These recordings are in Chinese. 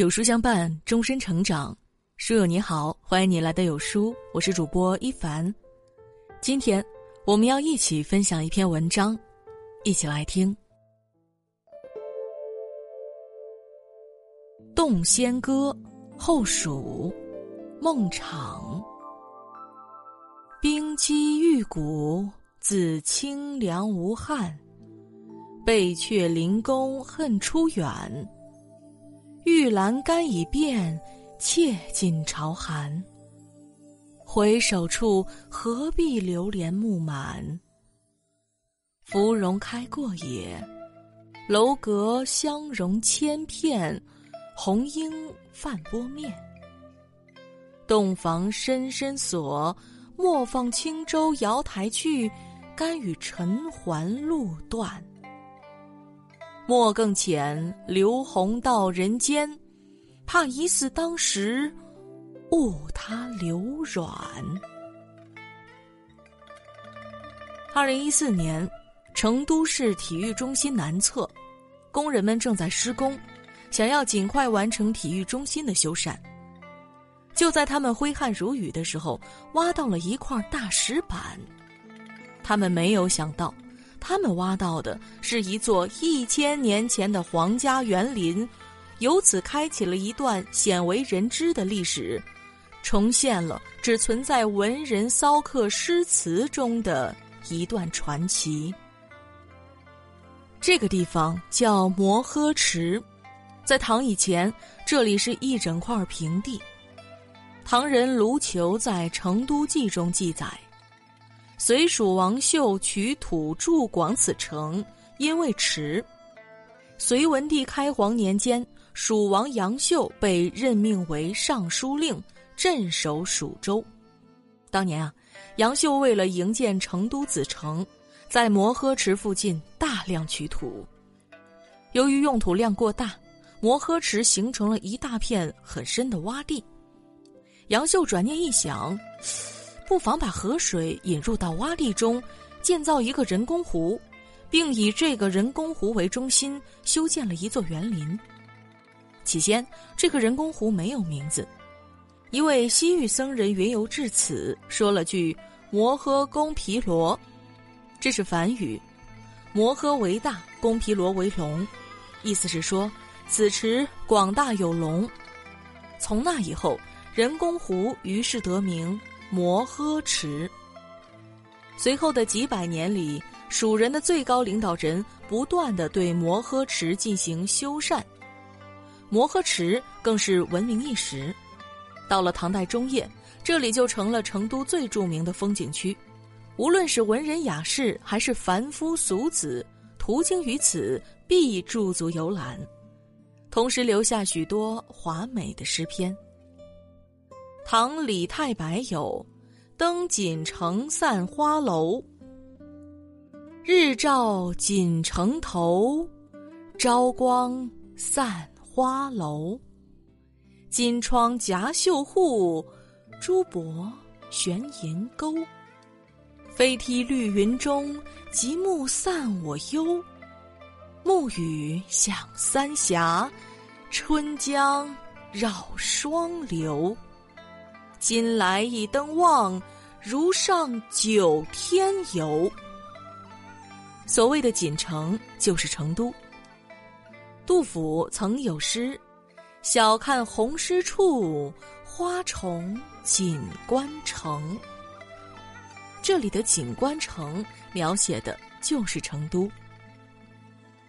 有书相伴，终身成长。书友你好，欢迎你来到有书，我是主播一凡。今天我们要一起分享一篇文章，一起来听《洞仙歌》后蜀孟昶。冰肌玉骨，自清凉无憾；背却灵宫恨出远。玉栏杆已变，妾尽朝寒。回首处，何必流连木满？芙蓉开过也，楼阁香容千片，红英泛波面。洞房深深锁，莫放轻舟瑶台去，甘与尘寰路断。莫更遣刘洪到人间，怕疑似当时误他流软。二零一四年，成都市体育中心南侧，工人们正在施工，想要尽快完成体育中心的修缮。就在他们挥汗如雨的时候，挖到了一块大石板。他们没有想到。他们挖到的是一座一千年前的皇家园林，由此开启了一段鲜为人知的历史，重现了只存在文人骚客诗词中的一段传奇。这个地方叫摩诃池，在唐以前，这里是一整块平地。唐人卢求在《成都记》中记载。隋蜀王秀取土筑广此城，因为池。隋文帝开皇年间，蜀王杨秀被任命为尚书令，镇守蜀州。当年啊，杨秀为了营建成都子城，在摩诃池附近大量取土。由于用土量过大，摩诃池形成了一大片很深的洼地。杨秀转念一想。不妨把河水引入到洼地中，建造一个人工湖，并以这个人工湖为中心修建了一座园林。起先，这个人工湖没有名字。一位西域僧人云游至此，说了句“摩诃公毗罗”，这是梵语，“摩诃为大，公毗罗为龙”，意思是说此池广大有龙。从那以后，人工湖于是得名。摩诃池。随后的几百年里，蜀人的最高领导人不断的对摩诃池进行修缮，摩诃池更是闻名一时。到了唐代中叶，这里就成了成都最著名的风景区，无论是文人雅士还是凡夫俗子，途经于此必驻足游览，同时留下许多华美的诗篇。唐李太白有“登锦城散花楼，日照锦城头，朝光散花楼。金窗夹绣户，朱箔悬银钩。飞梯绿云中，极目散我忧。暮雨响三峡，春江绕双流。”今来一登望，如上九天游。所谓的锦城，就是成都。杜甫曾有诗：“晓看红湿处，花重锦官城。”这里的锦官城描写的就是成都。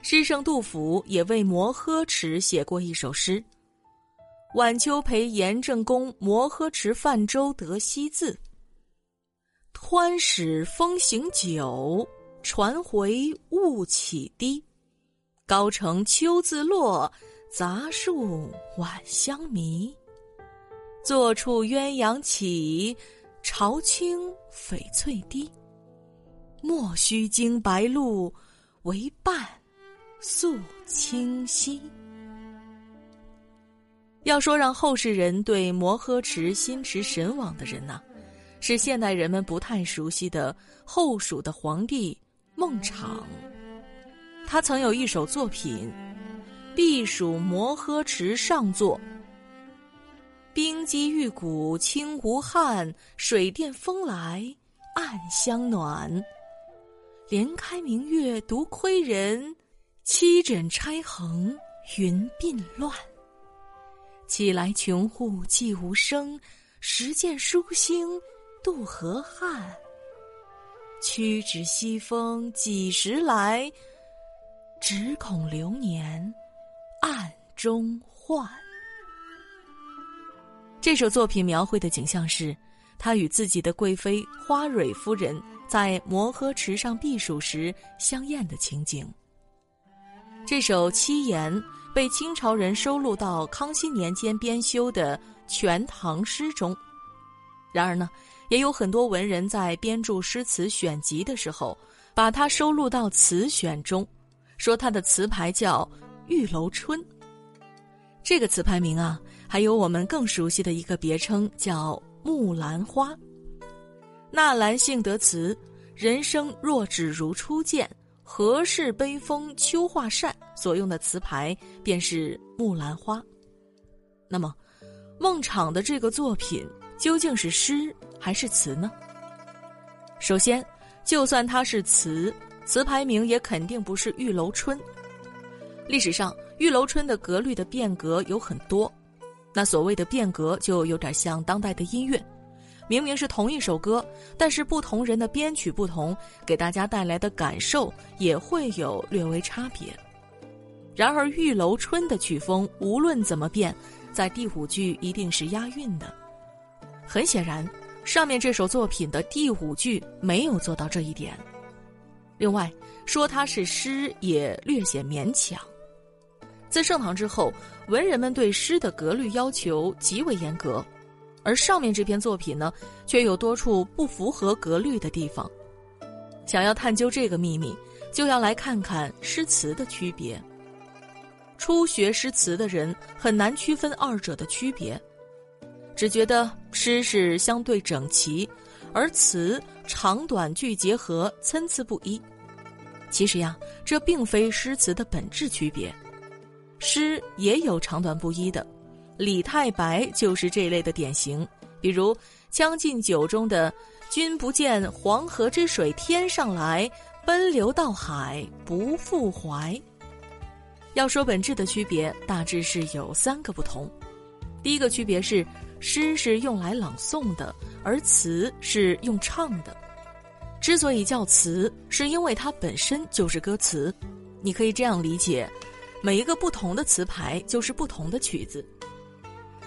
诗圣杜甫也为摩诃池写过一首诗。晚秋陪严正公摩诃池泛舟得西字。湍使风行久，船回雾起低。高城秋自落，杂树晚香迷。坐处鸳鸯起，潮清翡翠低。莫须惊白鹭，为伴宿清溪。要说让后世人对摩诃池心驰神往的人呢，是现代人们不太熟悉的后蜀的皇帝孟昶。他曾有一首作品，避暑摩诃池上作。冰肌玉骨清无汗，水殿风来暗香暖。帘开明月独窥人，七枕钗横云鬓乱。起来穷户寂无声，时见疏星渡河汉。屈指西风几时来？只恐流年暗中换。这首作品描绘的景象是，他与自己的贵妃花蕊夫人在摩诃池上避暑时相宴的情景。这首七言被清朝人收录到康熙年间编修的《全唐诗》中。然而呢？也有很多文人在编著诗词选集的时候，把它收录到词选中，说它的词牌叫《玉楼春》。这个词牌名啊，还有我们更熟悉的一个别称叫《木兰花》。纳兰性德词“人生若只如初见，何事悲风秋画扇”所用的词牌便是《木兰花》。那么，孟昶的这个作品究竟是诗？还是词呢？首先，就算它是词，词牌名也肯定不是《玉楼春》。历史上，《玉楼春》的格律的变革有很多，那所谓的变革就有点像当代的音乐，明明是同一首歌，但是不同人的编曲不同，给大家带来的感受也会有略微差别。然而，《玉楼春》的曲风无论怎么变，在第五句一定是押韵的。很显然。上面这首作品的第五句没有做到这一点。另外，说它是诗也略显勉强。自盛唐之后，文人们对诗的格律要求极为严格，而上面这篇作品呢，却有多处不符合格律的地方。想要探究这个秘密，就要来看看诗词的区别。初学诗词的人很难区分二者的区别。只觉得诗是相对整齐，而词长短句结合，参差不一。其实呀，这并非诗词的本质区别。诗也有长短不一的，李太白就是这类的典型。比如《将进酒》中的“君不见黄河之水天上来，奔流到海不复回”。要说本质的区别，大致是有三个不同。第一个区别是。诗是用来朗诵的，而词是用唱的。之所以叫词，是因为它本身就是歌词。你可以这样理解：每一个不同的词牌就是不同的曲子。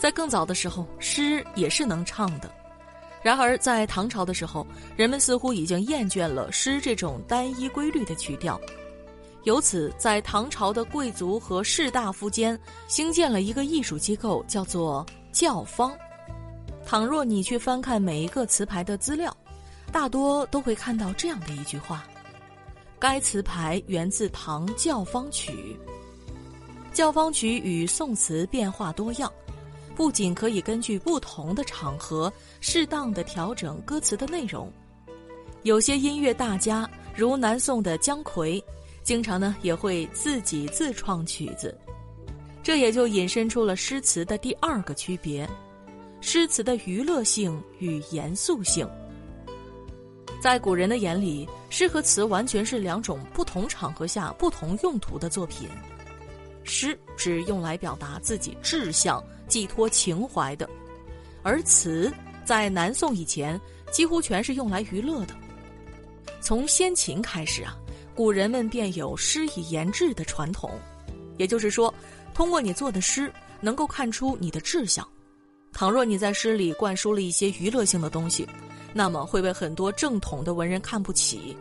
在更早的时候，诗也是能唱的。然而在唐朝的时候，人们似乎已经厌倦了诗这种单一规律的曲调，由此在唐朝的贵族和士大夫间兴建了一个艺术机构，叫做。教坊，倘若你去翻看每一个词牌的资料，大多都会看到这样的一句话：该词牌源自唐教坊曲。教坊曲与宋词变化多样，不仅可以根据不同的场合适当的调整歌词的内容，有些音乐大家如南宋的姜夔，经常呢也会自己自创曲子。这也就引申出了诗词的第二个区别：诗词的娱乐性与严肃性。在古人的眼里，诗和词完全是两种不同场合下不同用途的作品。诗是用来表达自己志向、寄托情怀的，而词在南宋以前几乎全是用来娱乐的。从先秦开始啊，古人们便有诗以言志的传统，也就是说。通过你做的诗，能够看出你的志向。倘若你在诗里灌输了一些娱乐性的东西，那么会被很多正统的文人看不起，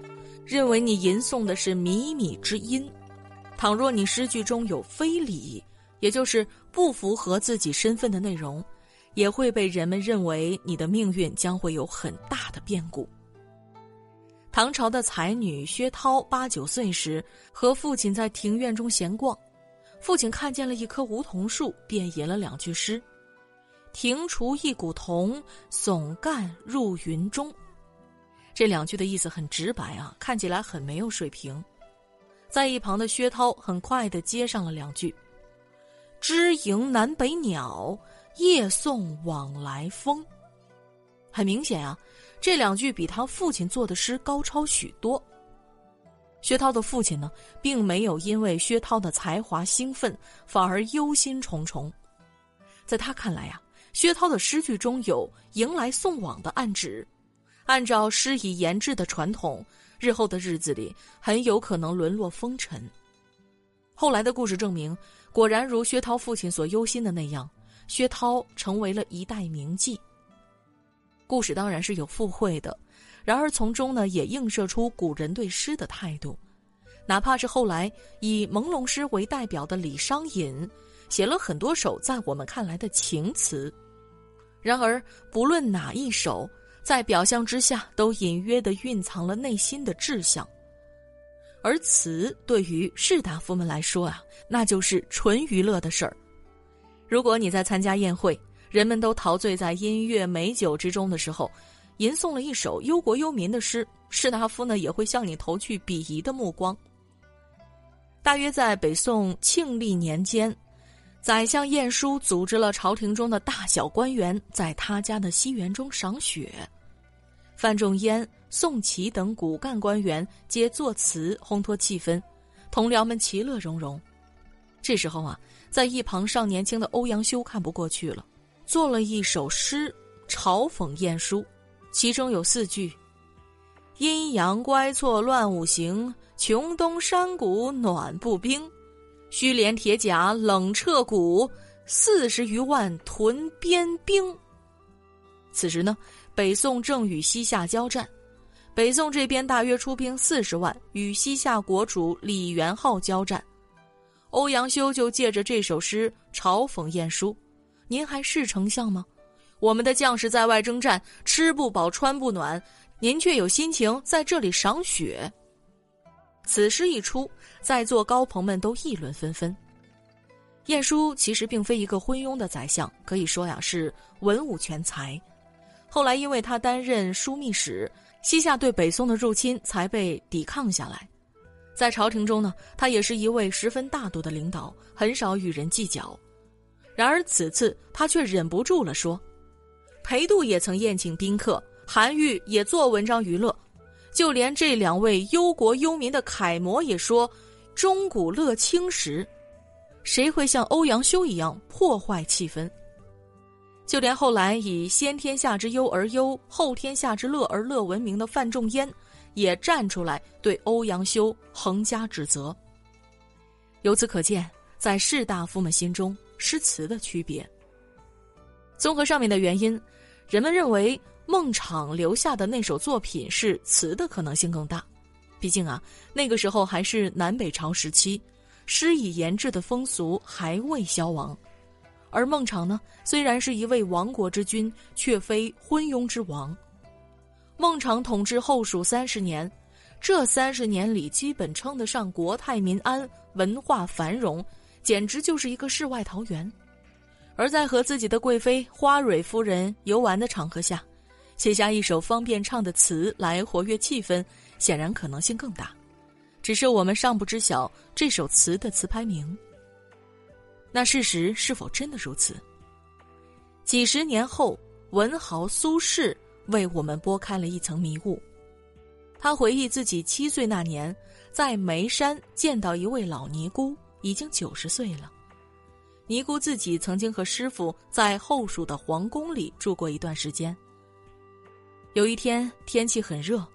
认为你吟诵的是靡靡之音。倘若你诗句中有非礼，也就是不符合自己身份的内容，也会被人们认为你的命运将会有很大的变故。唐朝的才女薛涛八九岁时，和父亲在庭院中闲逛。父亲看见了一棵梧桐树，便吟了两句诗：“庭除一古桐，耸干入云中。”这两句的意思很直白啊，看起来很没有水平。在一旁的薛涛很快的接上了两句：“知迎南北鸟，夜送往来风。很明显啊，这两句比他父亲做的诗高超许多。薛涛的父亲呢，并没有因为薛涛的才华兴奋，反而忧心忡忡。在他看来呀，薛涛的诗句中有迎来送往的暗指，按照诗以言志的传统，日后的日子里很有可能沦落风尘。后来的故事证明，果然如薛涛父亲所忧心的那样，薛涛成为了一代名妓。故事当然是有附会的。然而，从中呢也映射出古人对诗的态度，哪怕是后来以朦胧诗为代表的李商隐，写了很多首在我们看来的情词，然而不论哪一首，在表象之下都隐约的蕴藏了内心的志向。而词对于士大夫们来说啊，那就是纯娱乐的事儿。如果你在参加宴会，人们都陶醉在音乐美酒之中的时候。吟诵了一首忧国忧民的诗，士大夫呢也会向你投去鄙夷的目光。大约在北宋庆历年间，宰相晏殊组织了朝廷中的大小官员在他家的西园中赏雪，范仲淹、宋祁等骨干官员皆作词烘托气氛，同僚们其乐融融。这时候啊，在一旁尚年轻的欧阳修看不过去了，做了一首诗嘲讽晏殊。其中有四句：“阴阳乖错乱五行，穷冬山谷暖不冰，须连铁甲冷彻骨，四十余万屯边兵。”此时呢，北宋正与西夏交战，北宋这边大约出兵四十万与西夏国主李元昊交战，欧阳修就借着这首诗嘲讽晏殊：“您还是丞相吗？”我们的将士在外征战，吃不饱穿不暖，您却有心情在这里赏雪。此诗一出，在座高朋们都议论纷纷。晏殊其实并非一个昏庸的宰相，可以说呀是文武全才。后来因为他担任枢密使，西夏对北宋的入侵才被抵抗下来。在朝廷中呢，他也是一位十分大度的领导，很少与人计较。然而此次他却忍不住了，说。裴度也曾宴请宾客，韩愈也做文章娱乐，就连这两位忧国忧民的楷模也说：“钟鼓乐清时，谁会像欧阳修一样破坏气氛？”就连后来以“先天下之忧而忧，后天下之乐而乐”闻名的范仲淹，也站出来对欧阳修横加指责。由此可见，在士大夫们心中，诗词的区别。综合上面的原因，人们认为孟昶留下的那首作品是词的可能性更大。毕竟啊，那个时候还是南北朝时期，诗以言志的风俗还未消亡。而孟昶呢，虽然是一位亡国之君，却非昏庸之王。孟昶统治后蜀三十年，这三十年里基本称得上国泰民安、文化繁荣，简直就是一个世外桃源。而在和自己的贵妃花蕊夫人游玩的场合下，写下一首方便唱的词来活跃气氛，显然可能性更大。只是我们尚不知晓这首词的词牌名。那事实是否真的如此？几十年后，文豪苏轼为我们拨开了一层迷雾。他回忆自己七岁那年，在眉山见到一位老尼姑，已经九十岁了。尼姑自己曾经和师傅在后蜀的皇宫里住过一段时间。有一天天气很热，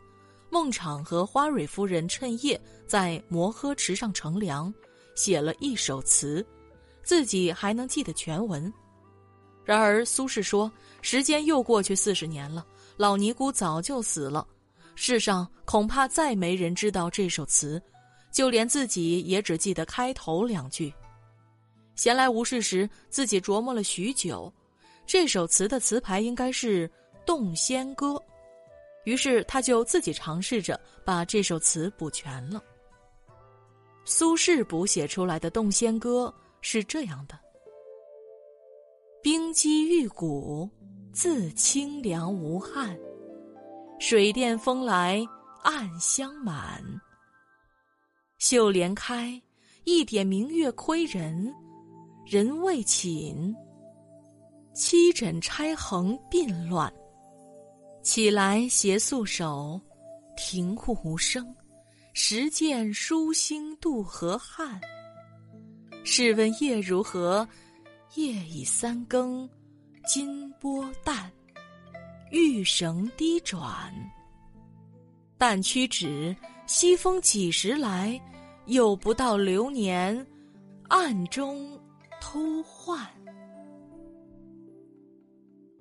孟昶和花蕊夫人趁夜在摩诃池上乘凉，写了一首词，自己还能记得全文。然而苏轼说，时间又过去四十年了，老尼姑早就死了，世上恐怕再没人知道这首词，就连自己也只记得开头两句。闲来无事时，自己琢磨了许久，这首词的词牌应该是《洞仙歌》，于是他就自己尝试着把这首词补全了。苏轼补写出来的《洞仙歌》是这样的：“冰肌玉骨，自清凉无憾；水殿风来，暗香满。绣帘开，一点明月窥人。”人未寝。七枕钗横鬓乱，起来携素手，庭户无声。时见疏星渡河汉。试问夜如何？夜已三更，金波淡，玉绳低转。但屈指，西风几时来？又不到流年，暗中偷换。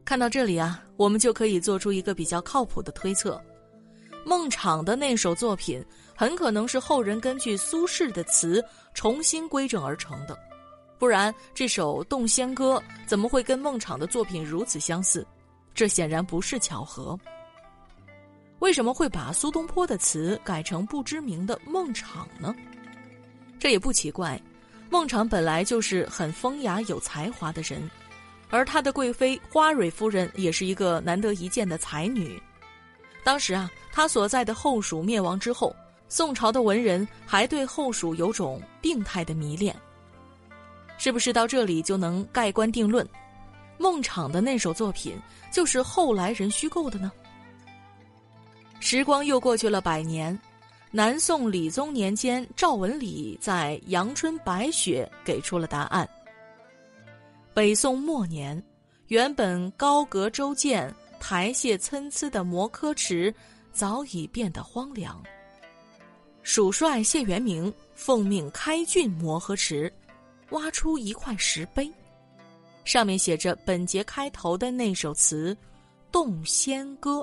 看到这里啊，我们就可以做出一个比较靠谱的推测：孟昶的那首作品很可能是后人根据苏轼的词重新规整而成的，不然这首《洞仙歌》怎么会跟孟昶的作品如此相似？这显然不是巧合。为什么会把苏东坡的词改成不知名的孟昶呢？这也不奇怪，孟昶本来就是很风雅有才华的人。而他的贵妃花蕊夫人也是一个难得一见的才女。当时啊，他所在的后蜀灭亡之后，宋朝的文人还对后蜀有种病态的迷恋。是不是到这里就能盖棺定论，孟昶的那首作品就是后来人虚构的呢？时光又过去了百年，南宋理宗年间，赵文礼在《阳春白雪》给出了答案。北宋末年，原本高阁周建、台榭参差的摩柯池，早已变得荒凉。蜀帅谢元明奉命开浚磨河池，挖出一块石碑，上面写着本节开头的那首词《洞仙歌》：“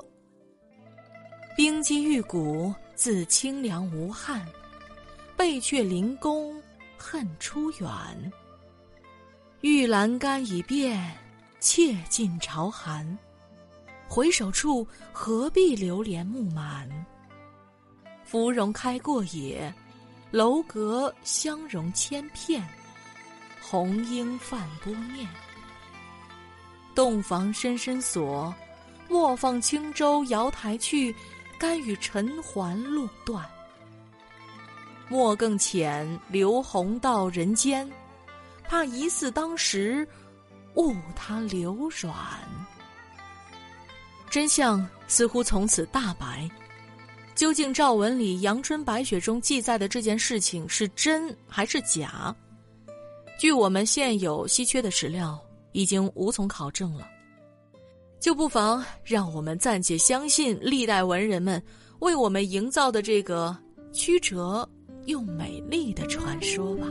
冰肌玉骨自清凉无憾，背却灵宫恨出远。”玉栏杆已变，妾尽朝寒。回首处，何必流连暮满？芙蓉开过也，楼阁香容千片。红英泛波面，洞房深深锁。莫放轻舟瑶台去，甘与尘寰路断。莫更遣流红到人间。怕疑似当时，误他流软。真相似乎从此大白。究竟赵文里《阳春白雪》中记载的这件事情是真还是假？据我们现有稀缺的史料，已经无从考证了。就不妨让我们暂且相信历代文人们为我们营造的这个曲折又美丽的传说吧。